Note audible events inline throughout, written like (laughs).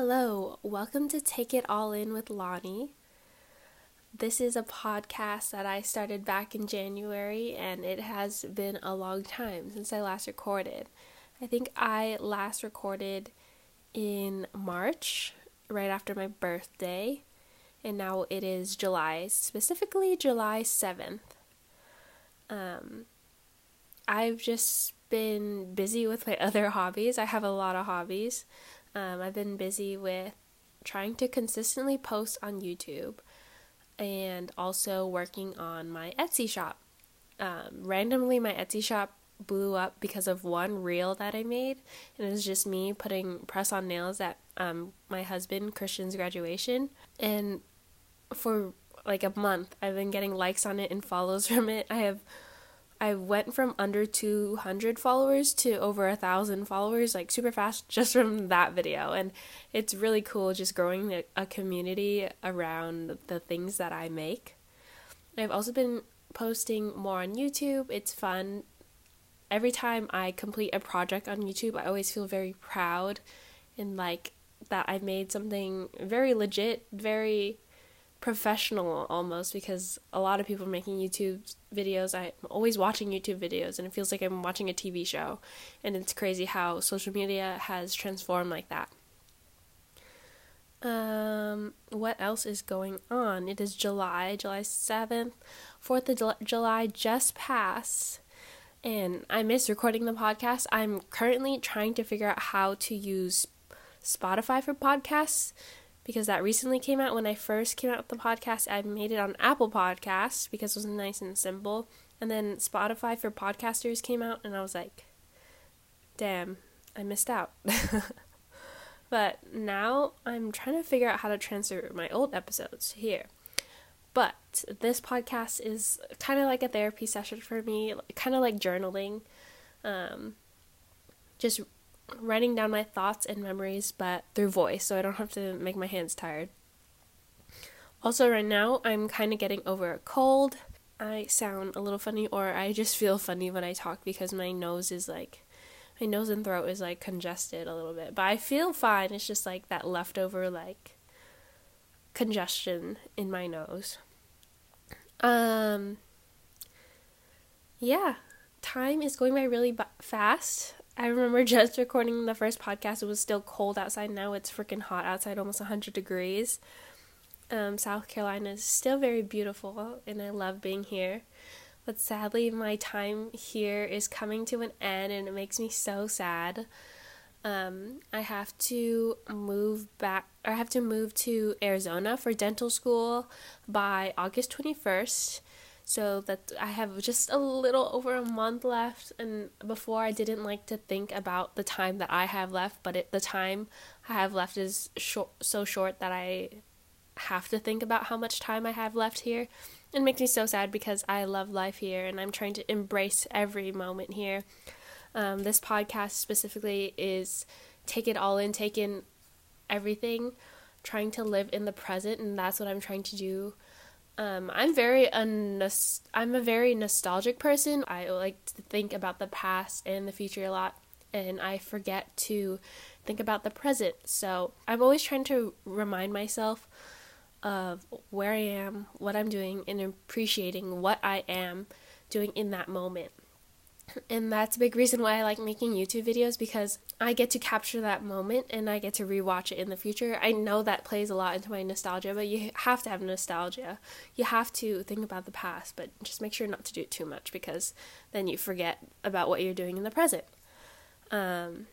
Hello, welcome to Take It All In with Lonnie. This is a podcast that I started back in January, and it has been a long time since I last recorded. I think I last recorded in March, right after my birthday, and now it is July, specifically July 7th. Um, I've just been busy with my (laughs) other hobbies. I have a lot of hobbies. Um, I've been busy with trying to consistently post on YouTube and also working on my Etsy shop. Um, randomly, my Etsy shop blew up because of one reel that I made, and it was just me putting press on nails at um, my husband Christian's graduation. And for like a month, I've been getting likes on it and follows (laughs) from it. I have I went from under 200 followers to over a thousand followers like super fast (laughs) just from that video and it's really cool just growing a community around the things that I make. I've also been posting more on YouTube. It's fun. Every time I complete a project on YouTube, I always feel very proud and like that I made something very legit, very professional almost because a lot of people are making YouTube videos. I'm always watching YouTube videos and it feels like I'm watching a TV show. And it's crazy how social media has transformed like that. Um, what else is going on? It is July, July 7th. 4th of July just passed. And I miss recording the podcast. I'm currently trying to figure out how to use Spotify for podcasts because that recently came out when I first came out with the podcast. I made it on Apple Podcasts because it was nice and simple. And then Spotify for podcasters came out, and I was like, damn, I missed out. (laughs) but now I'm trying to figure out how to transfer my old episodes here. But this podcast is kind of like a therapy session for me, kind of like journaling. Um, just writing down my thoughts and memories, but through voice, so I don't have to make my hands tired. Also, right now, I'm kind of getting over a cold. I sound a little funny, or I just feel funny when I talk because my nose is like, my nose and throat is like congested a little bit. But I feel fine. It's just like that leftover, like, congestion in my nose. Um, yeah, time is going by really b- fast. I remember (laughs) just recording the first podcast. It was still cold outside. Now it's freaking hot outside, almost 100 degrees. Um, South Carolina is still very beautiful, and I love being here. But sadly, my time here is coming to an end, and it makes me so sad. Um, I have to move back, or I have to move to Arizona for dental school by August 21st so that I have just a little over a month left. And before, I didn't like to think about the time that I have left, but it, the time I have left is short, so short that I have to think about how much time I have left here. It makes me so sad because I love life here and I'm trying to embrace every moment here. Um, this podcast specifically is take it all in, take in everything, trying to live in the present, and that's what I'm trying to do um, I'm very un- I'm a very nostalgic person. I like to think about the past and the future a lot, and I forget to think about the present. So I'm always trying to remind myself of where I am, what I'm doing, and appreciating what I am doing in that moment. And that's a big reason why I like making YouTube videos because I get to capture that moment and I get to rewatch it in the future. I know that plays a lot into my nostalgia, but you have to have nostalgia. You have to think about the past, but just make sure not to do it too much because then you forget about what you're doing in the present. Um,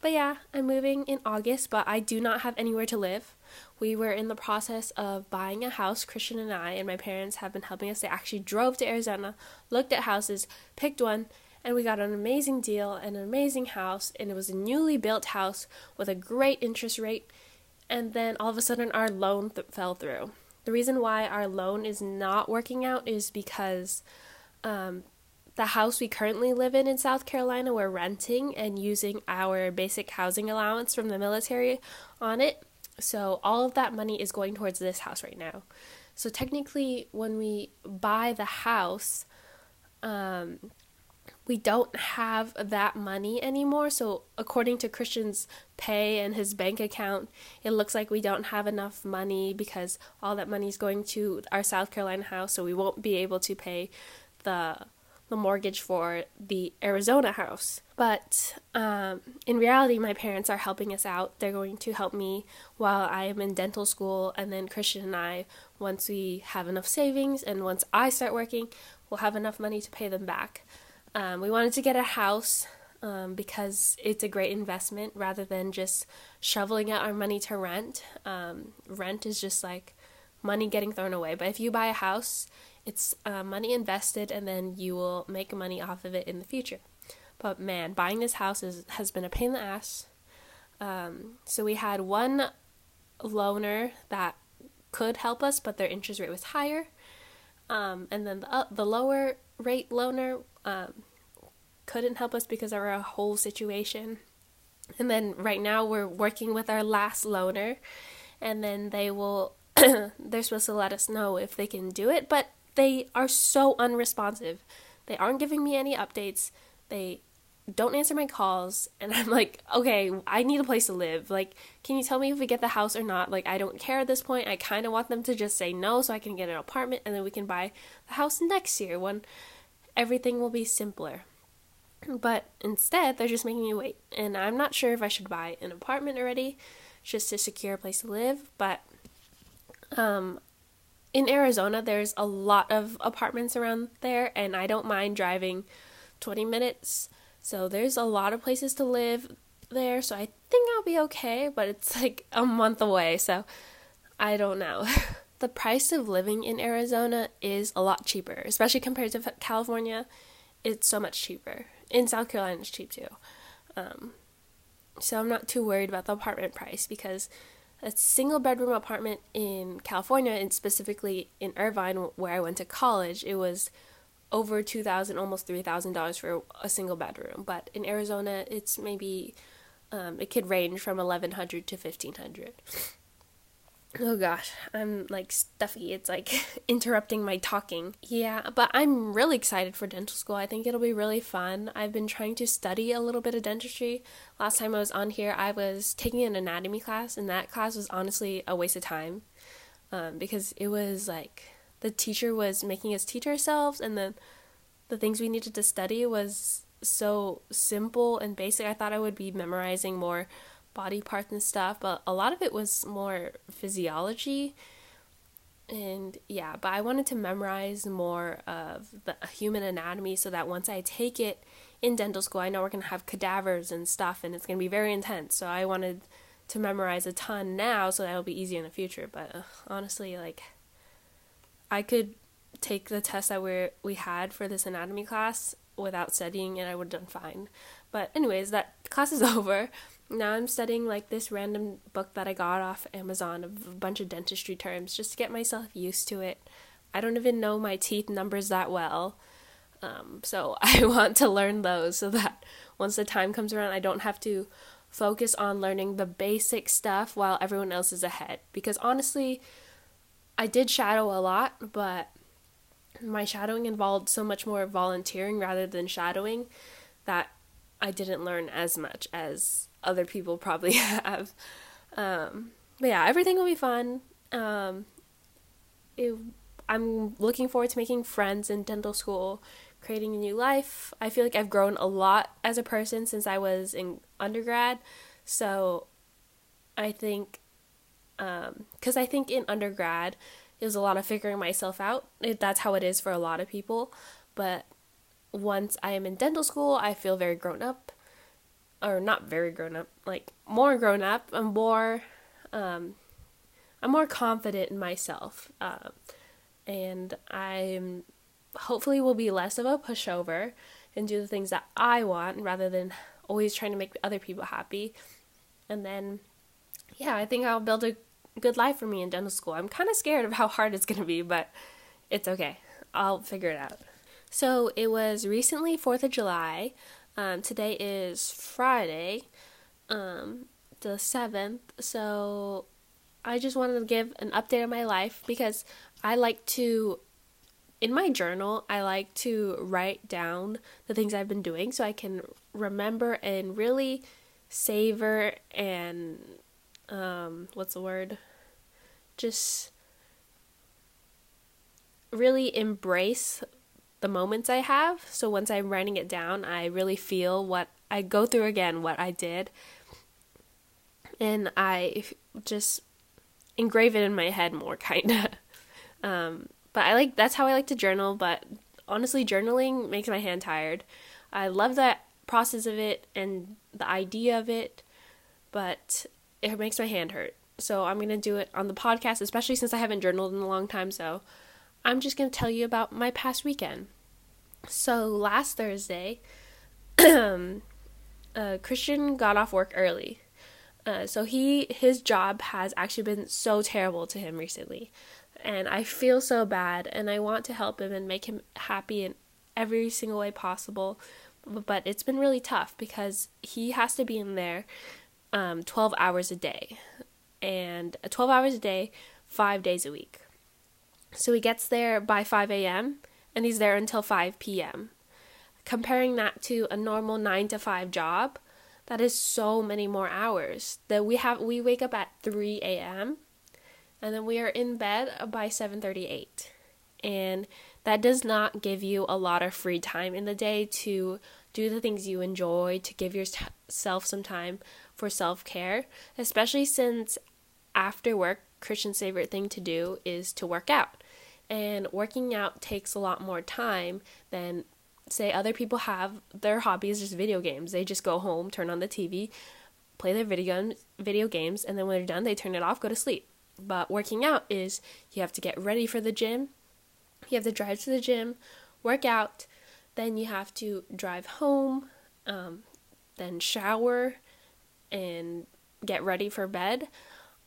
but yeah, I'm moving in August, but I do not have anywhere to live. We were in the process of buying a house, Christian and I, and my parents have been helping us. They actually drove to Arizona, looked at houses, picked one, and we got an amazing deal and an amazing house and it was a newly built house with a great interest rate and then all of a sudden our loan th- fell through. The reason why our loan is not working out is because um, the house we currently live in in south carolina we're renting and using our basic housing allowance from the military on it. So all of that money is going towards this house right now. So technically when we buy the house um, we don't have that money anymore. So, according to Christian's pay and his bank account, it looks like we don't have enough money because all that money is going to our South Carolina house, so we won't be able to pay the the mortgage for the Arizona house. But um, in reality, my parents are helping us out. They're going to help me while I am in dental school, and then Christian and I, once we have enough savings and once I start working, we'll have enough money to pay them back. Um, we wanted to get a house um, because it's a great investment rather than just shoveling out our money to rent. Um, rent is just like money getting thrown away. But if you buy a house, it's uh, money invested and then you will make money off of it in the future. But man, buying this house is, has been a pain in the ass. Um, so we had one loaner that could help us, but their interest rate was higher. Um, and then the, uh, the lower rate loaner um, couldn't help us because of our whole situation. And then right now we're working with our last loaner, and then they will, (clears throat) they're supposed to let us know if they can do it, but they are so unresponsive. They aren't giving me any updates. They don't answer my calls and (laughs) I'm like, okay, I need a place to live. Like, can you tell me if we get the house or not? Like, I don't care at this point. I kind of want them to just say no so I can get an apartment and then we can buy the house next year when everything will be simpler. But instead, they're just making me wait. And I'm not sure if I should buy an apartment already just to secure a place to live, but um in Arizona there's a lot of apartments around there and I don't mind driving 20 minutes. So there's a lot of places to live there, so I think I'll be okay, but it's like a month away, so I don't know. (laughs) the price of living in Arizona is a lot cheaper, especially compared to California. It's so much cheaper. In South Carolina, it's cheap too. Um, so I'm not too worried about the apartment price because a single bedroom apartment in California, and specifically in Irvine, where I went to college, it was over two thousand, almost three thousand dollars for a single bedroom. But in Arizona, it's maybe um, it could range from eleven hundred to fifteen hundred. Oh gosh, I'm like stuffy. It's like (laughs) interrupting my talking. Yeah, but I'm really excited for dental school. I think it'll be really fun. I've been trying to study a little bit of dentistry. Last time I was on here, I was taking an anatomy class, and that class was honestly a waste of time um, because it was like the teacher was making us teach ourselves, and then the things we needed to study was so simple and basic. I thought I would be memorizing more body parts and stuff, but a lot of it was more physiology. And yeah, but I wanted to memorize more of the human anatomy so that once I take it in dental school, I know we're going to have cadavers and stuff and it's going to be very intense. So I wanted to memorize a ton now so that'll be easier in the future. But uh, honestly, like, I could take the test that we we had for this anatomy class without studying and I would have done fine. But anyways, that class is (laughs) over now I'm studying like this random book that I got off Amazon of a bunch of dentistry terms just to get myself used to it. I don't even know my teeth numbers that well. Um, so (laughs) I want to learn those so that once the time comes around, I don't have to focus on learning the basic stuff while everyone else is ahead. Because honestly, I did shadow a lot, but my shadowing involved so much more volunteering rather than shadowing that I didn't learn as much as other people probably (laughs) have. Um, but yeah, everything will be fun. Um, it, I'm looking forward to making friends in dental school, creating a new life. I feel like I've grown a lot as a person since I was in undergrad. So I think, because um, I think in undergrad, it was a lot of figuring myself out. It, that's how it is for a lot of people. But once I am in dental school, I feel very grown up or not very grown up, like more grown up. I'm more, um, I'm more confident in myself, uh, and I'm hopefully will be less of a pushover and do the things that I want rather than always trying to make other people happy. And then, yeah, I think I'll build a good life for me in dental school. I'm kind of scared of how hard it's gonna be, but it's okay. I'll figure it out. So it was recently 4th of July. Um, today is Friday, um, the 7th, so I just wanted to give an update on my life because I like to in my journal, I like to write down the things I've been doing so I can remember and really savor and um, what's the word? Just really embrace the moments I have. So once I'm writing it down, I really feel what I go through again, what I did. And I just engrave it in my head more, (laughs) kind of. Um, but I like that's how I like to journal. But honestly, journaling makes my hand tired. I love that process of it and the idea of it, but it makes my hand hurt. So I'm gonna do it on the podcast, especially since I haven't journaled in a long time. So I'm just gonna tell you about my past weekend. So last Thursday, (clears throat) uh, Christian got off work early. Uh, so he his job has actually been so terrible to him recently and I feel so bad and I want to help him and make him happy in every single way possible. But it's been really tough because he has to be in there um, 12 hours a day and uh, 12 hours a day, five days a week. So he gets there by 5 a.m. and he's there until 5 p.m. Comparing that to a normal 9 to 5 job, that is so many more hours. That we have we wake up at 3 a.m and then we are in bed by 7:38. And that does not give you a lot of free time in the day to do the things you enjoy, to give yourself some time for self-care, especially since after work Christian's favorite thing to do is to work out. And working out takes a lot more time than say other people have their hobby is just video games. They just go home, turn on the TV, play their video video games, and then when they're done, they turn it off, go to sleep. But working out is you have to get ready for the gym, you have to drive to the gym, work out, then you have to drive home, um, then shower, and get ready for bed,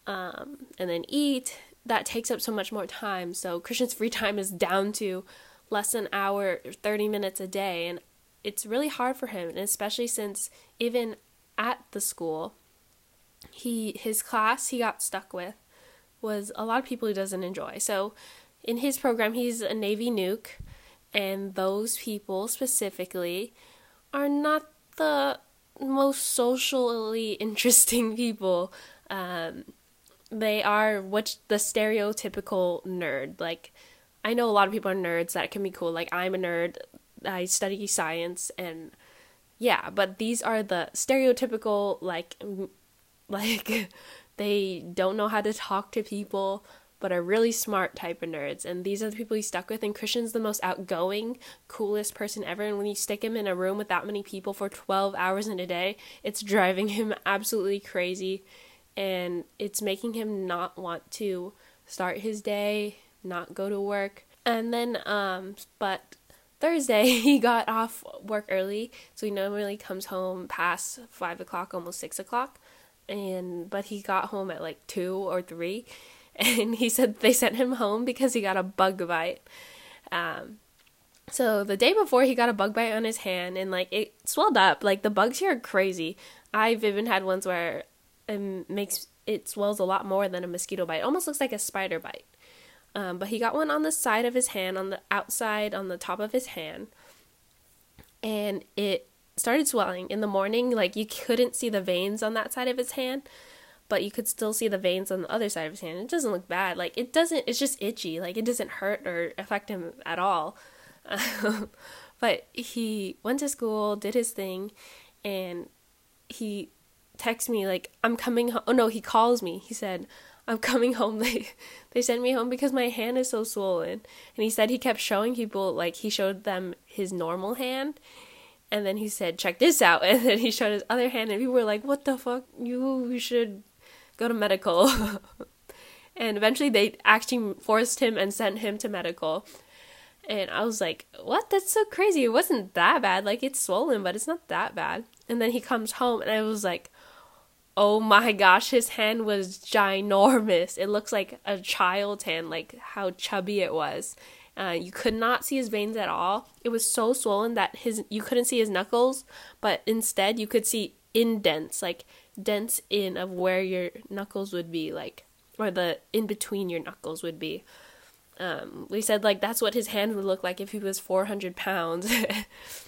um, and then eat. That takes up so much more time. So Christian's free time is down to less than an hour, 30 minutes a day, and it's really hard for him, and especially since even at the school, he his class he got stuck with was a lot of people he doesn't enjoy. So in his program, he's a Navy nuke, and those people specifically are not the most socially (laughs) interesting people. Um, they are what the stereotypical nerd. Like, I know a lot of people are nerds that can be cool. Like, I'm a nerd. I study science, and yeah, but these are the stereotypical like, (laughs) like they don't know how to talk to people, but are really smart type of nerds. And these are the people he's stuck with. And Christian's the most outgoing, coolest person ever. And when you stick him in a room with that many people for 12 hours in a day, it's driving him (laughs) absolutely crazy. And it's making him not want to start his day, not go to work. And then, um, but Thursday (laughs) he got off work early, so he normally comes home past five o'clock, almost six o'clock. And but he got home at like 2 or 3 (laughs) and he said they sent him home because he got a bug bite. Um so the day before he got a bug bite on his hand and like it swelled up. Like the bugs here are crazy. I've even had ones where it makes it swells a lot more than a mosquito bite it almost looks like a spider bite um, but he got one on the side of his hand on the outside on the top of his hand and it started swelling in the morning. Like you couldn't see the veins on that side of his hand, but you could still see the veins on the other side of his hand. It doesn't look bad. Like it doesn't. It's just itchy. Like it doesn't hurt or affect him at all. (laughs) but he went to school, did his thing, and he texts me like I'm coming home. Oh no, he calls me. He said. I'm coming home. (laughs) They they sent me home because my hand is so swollen. And he said he kept showing people like he showed them his normal hand and then he said, "Check this out." (laughs) And then he showed his other hand, and people were like, "What the fuck? You should go to medical." (laughs) and eventually, they actually forced him and sent him to medical. And I was like, "What? That's so crazy! It wasn't that bad. Like it's swollen, but it's not that bad." And then he comes home, and I was like, "Oh my gosh, his hand was ginormous. It looks like a child's hand, like how chubby it was." Uh, you could not see his veins at all. It was so swollen that his you couldn't see his knuckles, but instead you could see indents, like dents in of where your knuckles would be, like or the in between your knuckles would be. Um, we said like that's what his hand would look like if he was 400 pounds. (laughs)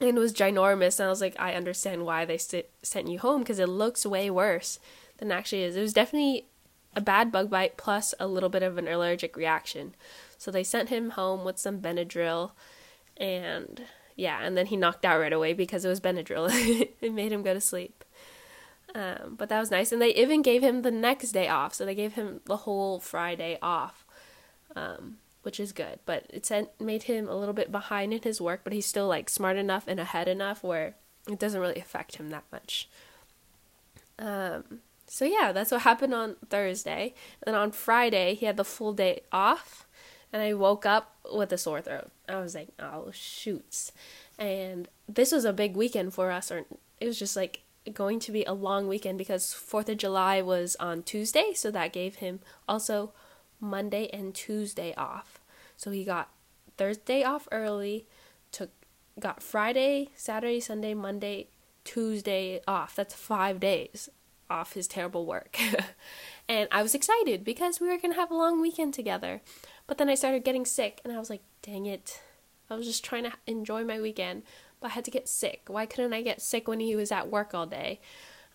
and it was ginormous. And I was like, I understand why they st- sent you home because it looks way worse than actually is. It was definitely a bad bug bite plus a little bit of an allergic reaction. So they sent him home with some Benadryl and yeah, and then he knocked out right away because it was Benadryl. (laughs) it made him go to sleep. Um, but that was nice. And they even gave him the next day off. So they gave him the whole Friday off, um, which is good. But it sent, made him a little bit behind in his work, but he's still like smart enough and ahead enough where it doesn't really affect him that much. Um, so yeah, that's what happened on Thursday. And on Friday, he had the full day off. And I woke up with a sore throat. I was like, oh, shoots. And this was a big weekend for us, or it was just like going to be a long weekend because 4th of July was on Tuesday, so that gave him also Monday and Tuesday off. So he got Thursday off early, took got Friday, Saturday, Sunday, Monday, Tuesday off. That's 5 days off his terrible work. (laughs) and I was excited because we were going to have a long weekend together. But then I started getting sick and I was like, "Dang it. I was just trying to enjoy my weekend." but I had to get sick. Why couldn't I get sick when he was at work all day?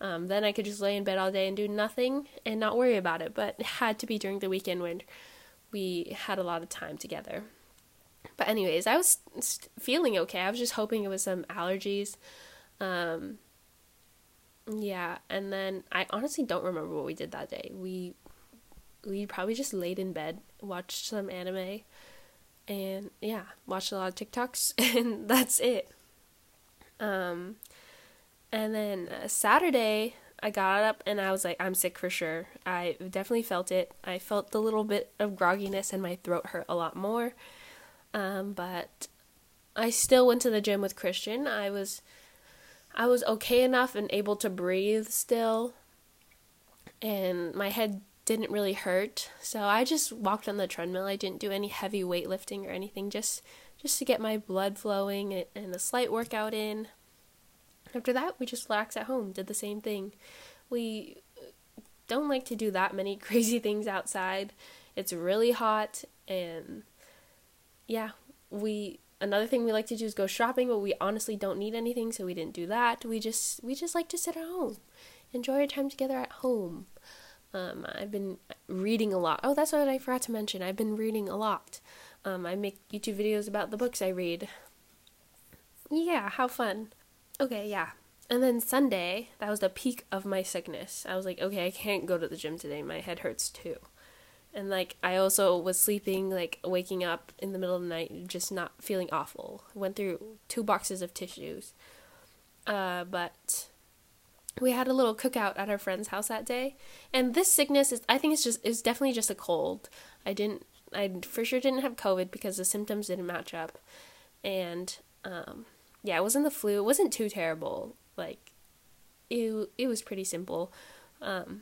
Um, then I could just lay in bed all day and do nothing and not worry about it. But it had to be during the weekend when we had a lot of time together. But anyways, I was feeling okay. I was just hoping it was some allergies. Um, yeah, and then I honestly don't remember what we did that day. We we probably just laid in bed, watched some anime, and yeah, watched a lot of TikToks, (laughs) and that's it. Um, and then uh, Saturday, I got up and I was like, I'm sick for sure. I definitely felt it. I felt the little bit of grogginess and my throat hurt a lot more. Um, but I still went to the gym with Christian. I was I was okay enough and able to breathe still. And my head didn't really hurt. So I just walked on the treadmill. I didn't do any heavy weightlifting or anything. Just just to get my blood flowing and a slight workout in. After that, we just relaxed at home, did the same thing. We don't like to do that many (laughs) crazy things outside. It's really hot and yeah, we another thing we like to do is go shopping, but we honestly don't need anything, so we didn't do that. We just we just like to sit at home. Enjoy our time together at home. Um, I've been reading a lot. Oh, that's what I forgot to mention. I've been reading a lot. Um, I make YouTube videos about the books I read. Yeah, how fun. Okay, yeah. And then Sunday, that was the peak of my sickness. I was like, okay, I can't go to the gym today. My head hurts too. And like, I also was sleeping, like, waking up in the middle of the night, just not feeling awful. Went through two boxes of tissues. Uh, but we had a little cookout at our friend's house that day. And this sickness is, I think it's just, it's definitely just a cold. I didn't I for sure didn't have COVID because the symptoms didn't match up. And um, yeah, it wasn't the flu. It wasn't too terrible. Like it, it was pretty simple. Um,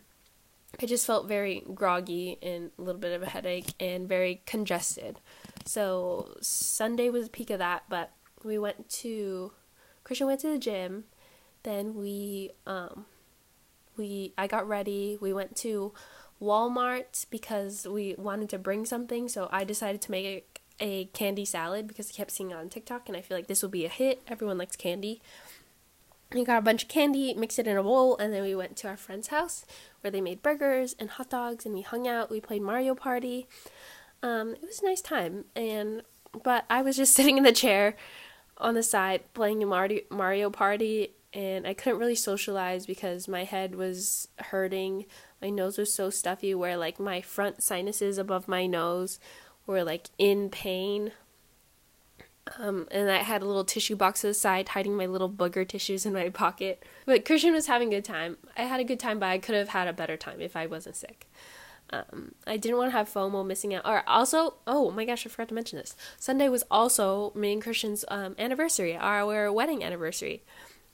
I just felt very groggy and a little bit of a headache and very congested. So Sunday was the peak of that, but we went to Christian went to the gym. Then we um we I got ready. We went to Walmart because we wanted to bring something. So I decided to make a, candy salad because I kept seeing it on TikTok and I feel like this will be a hit. Everyone likes candy. We got a bunch of candy, mixed it in a bowl, and then we went to our friend's house where they made burgers and hot dogs, and we hung out. We played Mario Party. Um, it was a nice time, and but I was just (laughs) sitting in the chair on the side playing Mario Mario Party, and I couldn't really socialize because my head was hurting my nose was so stuffy where like my front sinuses above my nose were like in pain. Um, and I had a little tissue box to the side hiding my little booger tissues in my pocket. But Christian was having a good time. I had a good time, but I could have had a better time if I wasn't sick. Um, I didn't want to have FOMO missing out. Or also, oh my gosh, I forgot to mention this. Sunday was also me and Christian's um, anniversary, our wedding anniversary.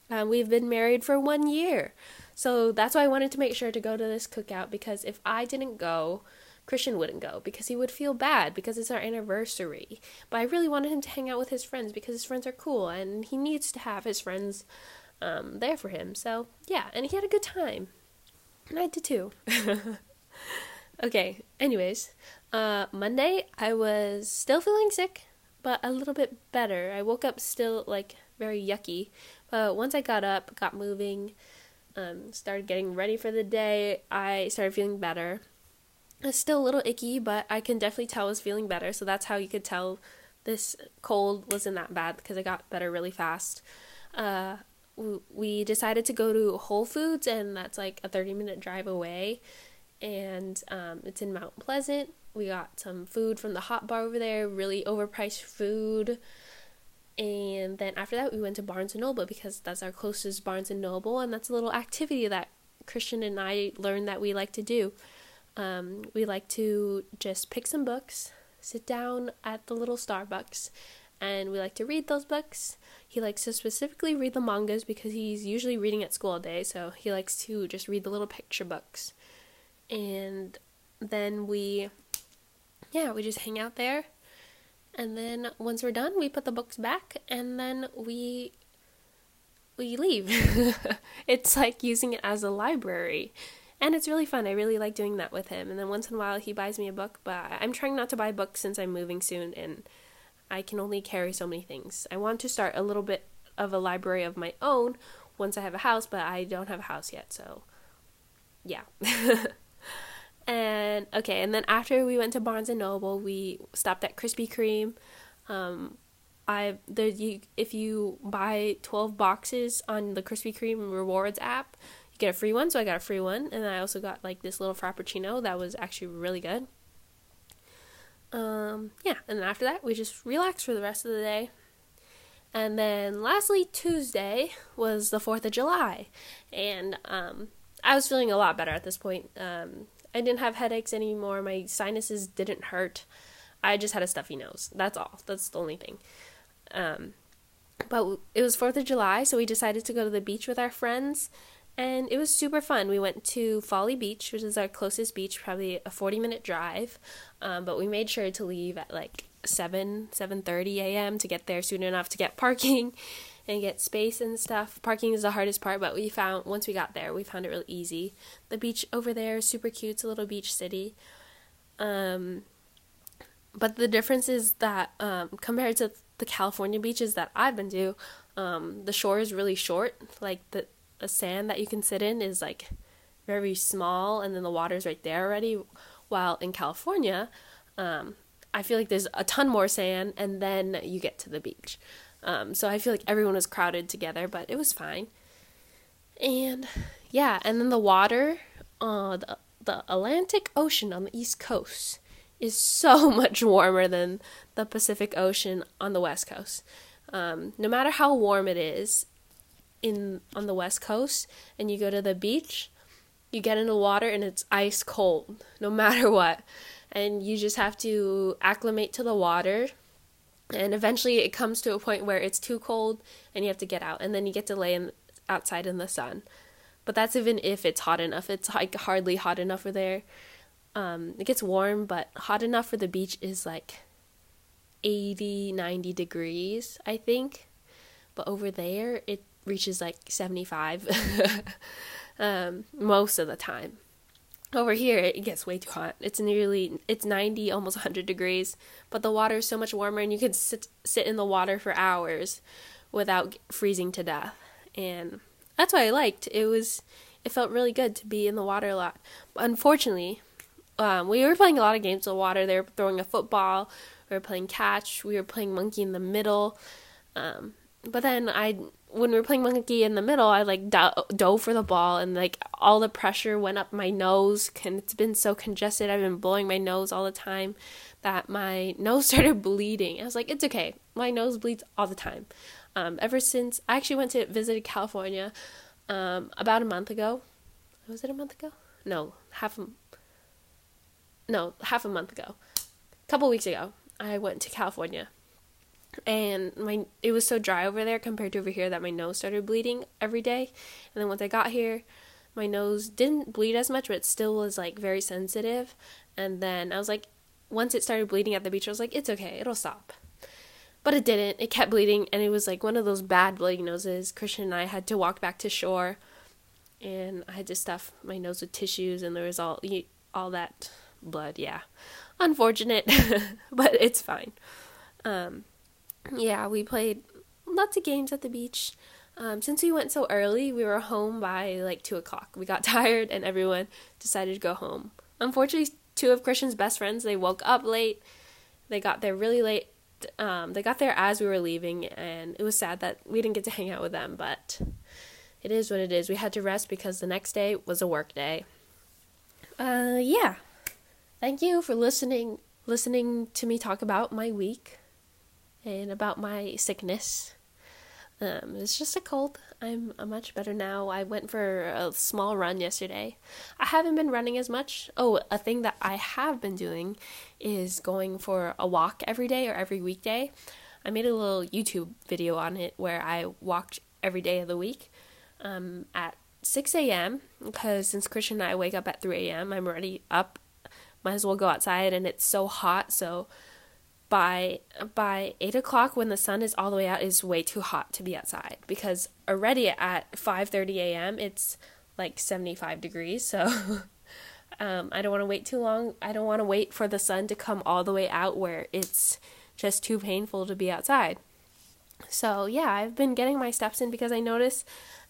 Um, we've been married for one year. So that's why I wanted to make sure to go to this cookout because if I didn't go, Christian wouldn't go because he would feel bad because it's our anniversary. But I really wanted him to hang out with his friends because his friends are cool and he needs to have his friends um, there for him. So yeah, and he had a good time. And I did too. (laughs) Okay, anyways, uh, Monday I was still feeling sick, but a little bit better. I woke up still like very yucky, but once I got up, got moving, um, started getting ready for the day, I started feeling better. It's still a little icky, but I can definitely tell I was feeling better. So that's how you could tell this cold wasn't that bad because I got better really fast. Uh, we decided to go to Whole Foods, and that's like a 30 minute drive away. And um, it's in Mount Pleasant. We got some food from the hot bar over there, really overpriced food. And then after that, we went to Barnes and Noble because that's our closest Barnes and Noble, and that's a little activity that Christian and I learned that we like to do. Um, we like to just pick some books, sit down at the little Starbucks, and we like to read those books. He likes to specifically read the mangas because he's usually reading at school all day, so he likes to just read the little picture books. And then we, yeah, we just hang out there. And then once we're done, we put the books back, and then we we leave. (laughs) it's like using it as a library. And it's really fun. I really like doing that with him. And then once in a while he buys me a book, but I'm trying not to buy books since I'm moving soon and I can only carry so many things. I want to start a little bit of a library of my own once I have a house, but I don't have a house yet, so yeah. (laughs) and okay, and then after we went to Barnes and Noble, we stopped at Krispy Kreme. Um, I there you if you buy twelve boxes on the Krispy Kreme rewards app, get a free one. So I got a free one, and I also got like this little frappuccino that was actually really good um, yeah, and after that, we just relaxed for the rest of the day. And then lastly, Tuesday was the 4th of July. And um, I was feeling a lot better at this point. Um, I didn't have headaches anymore. My sinuses didn't hurt. I just had a stuffy nose. That's all. That's the only thing. Um, but it was 4th of July, so we decided to go to the beach with our friends and it was super fun. We went to Folly Beach, which is our closest beach, probably a 40 minute drive. Um, but we made sure to leave at like 7 7:30 a.m. to get there soon enough to get parking (laughs) and get space and stuff. Parking is the hardest part, but we found once we got there, we found it really easy. The beach over there is super cute. It's a little beach city. Um, but the difference is that um, compared to the California beaches that I've been to, um, the shore is really short. Like the a sand that you can sit in is like very small and then the water's right there already. While in california um, i feel like there's a ton more sand and then you get to the beach. Um, so i feel like everyone was crowded together but it was fine. And yeah and then the water uh, the, the atlantic ocean on the east coast is so (laughs) much warmer than the pacific ocean on the west coast. Um, no matter how warm it is in on the west coast and you go to the beach, you get in the water and it's ice cold (laughs) no matter what. And you just have to acclimate to the water. And eventually it comes to a point where it's too cold and you have to get out and then you get to lay in, outside in the sun. But that's even if it's hot enough. It's like hardly hot enough for there. Um, it gets warm, but hot enough for the beach is like 80, 90 degrees, I think. But over there, it reaches like 75 (laughs) um, most of the time. Over here, it gets way too hot. It's nearly it's 90, almost 100 degrees, but the water is so much warmer, and you can sit sit in the water for hours without freezing to death. And that's what I liked. It was it felt really good to be in the water a lot. Unfortunately, um, we were playing a lot of games in the water. They were throwing a football. We were playing catch. We were playing monkey in the middle. Um, but then I when we were playing monkey in the middle, I like do- dove for the ball and like all the pressure went up my nose. And it's been so congested. I've been blowing my nose all the time that my nose (laughs) started bleeding. I was like, it's okay. My nose bleeds all the time. Um, ever since I actually went to visit California um, about a month ago. Was it a month ago? No, half a no half a month ago. A couple weeks ago, I went to California and my it was so dry over there compared to over here that my nose started bleeding every day. And then once i got here my nose didn't bleed as much but it still was like very sensitive. And then i was like once it started bleeding at the beach i was like it's okay it'll stop. But it didn't. It kept bleeding and it was like one of those bad bleeding noses. Christian and i had to walk back to shore and i had to stuff my nose with tissues and there was all all that blood. Yeah, unfortunate, (laughs) but it's fine. Um, yeah, we played lots of games at the beach. Um, since we went so early, we were home by like two o'clock. We got (laughs) tired, and everyone decided to go home. Unfortunately, two of Christian's best friends they woke up late. They got there really late. Um, they got there as we were leaving, and it was sad that we didn't get to hang out with them. But it is what it is. We had to rest because the next day was a work day. Uh, yeah. Thank you for listening listening to me talk about my week and about my sickness. Um, it's just a cold. I'm, I'm much better now. I went for a small run yesterday. I haven't been running as much. Oh, a thing that I have been doing is going for a walk every day or every weekday. I made a little YouTube video on it where I walked every day of the week um, at 6 a.m. because since Christian and I wake up at 3 a.m., I'm already up. Might as well go outside, and it's so hot. So by by eight o'clock, when the sun is all the way out, is way too hot to be outside because already at 5:30 a.m. it's like 75 degrees. So (laughs) um, I don't want to wait too long. I don't want to wait for the sun to come all the way out where it's just too painful to be outside. So yeah, I've been getting my steps in because I notice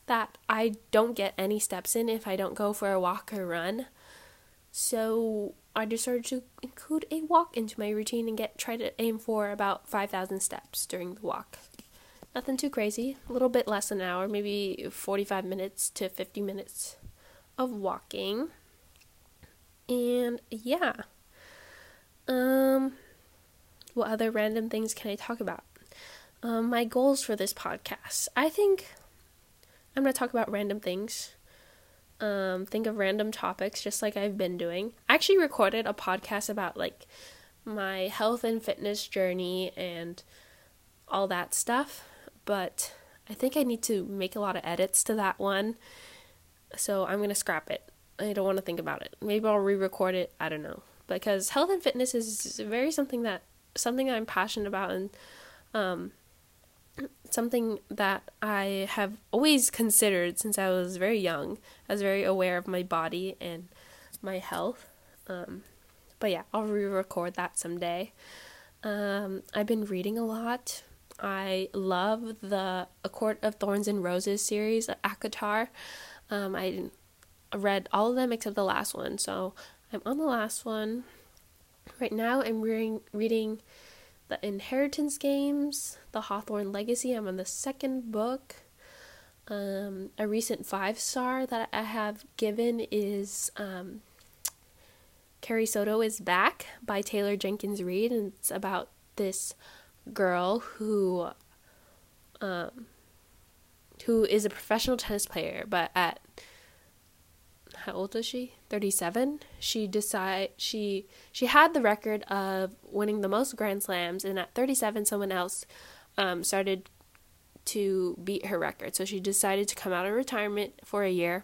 that I don't get any steps in if I don't go for a walk or run. So I decided to include a walk into my routine and get try to aim for about 5,000 steps during the walk. Nothing too crazy, a little bit less than an hour, maybe 45 minutes to 50 minutes of walking. And yeah. Um what other random things can I talk about? Um, my goals for this podcast. I think I'm going to talk about random things. Um, think of random topics just like I've been doing. I actually recorded a podcast about like my health and fitness journey and all that stuff, but I think I need to make a lot of edits to that one. So I'm to scrap it. I don't want to think about it. Maybe I'll re-record it. I don't know. Because health and fitness is very something that something that I'm passionate about and um, something that I have always considered since I was very young. I was very aware of my body and my health. Um, but yeah, I'll re record that someday. Um, I've been reading a lot. I love the A Court of Thorns and Roses series, ACOTAR. Um, I read all of them except the last one, so I'm on the last one. Right now, I'm reading, reading the Inheritance Games, The Hawthorne Legacy. I'm on the second book. Um, a recent five star that I have given is um, Carrie Soto is Back by Taylor Jenkins Reid, and it's about this girl who um, who is a professional tennis player, but at how old was she? 37. She decide she she had the record of winning the most grand slams and at 37 someone else um, started to beat her record. So she decided to come out of retirement for a year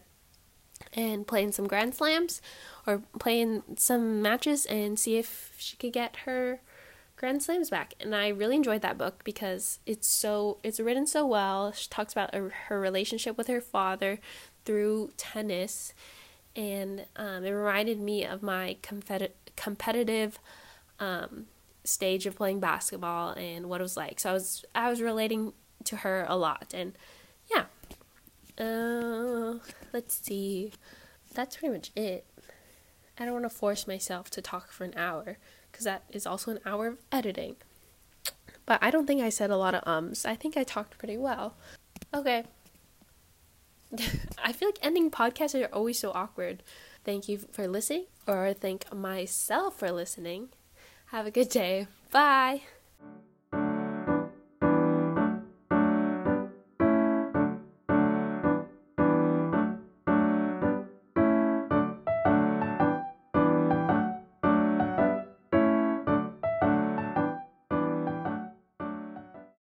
and play in some grand slams or play in some matches and see if she could get her grand slams back. And I really enjoyed that book because it's so it's written so well. She talks about her relationship with her father through tennis and um, it reminded me of my competi- competitive um, stage of playing basketball and what it was like. So I was I was relating to her a lot, and yeah. Uh, let's see. That's pretty much it. I don't want to force myself to talk for an hour because that is also an hour of editing. But I don't think I said a lot of ums. I think I talked pretty well. Okay. (laughs) I feel like ending podcasts are always so awkward. Thank you for listening, or thank myself for listening. Have a good day. Bye.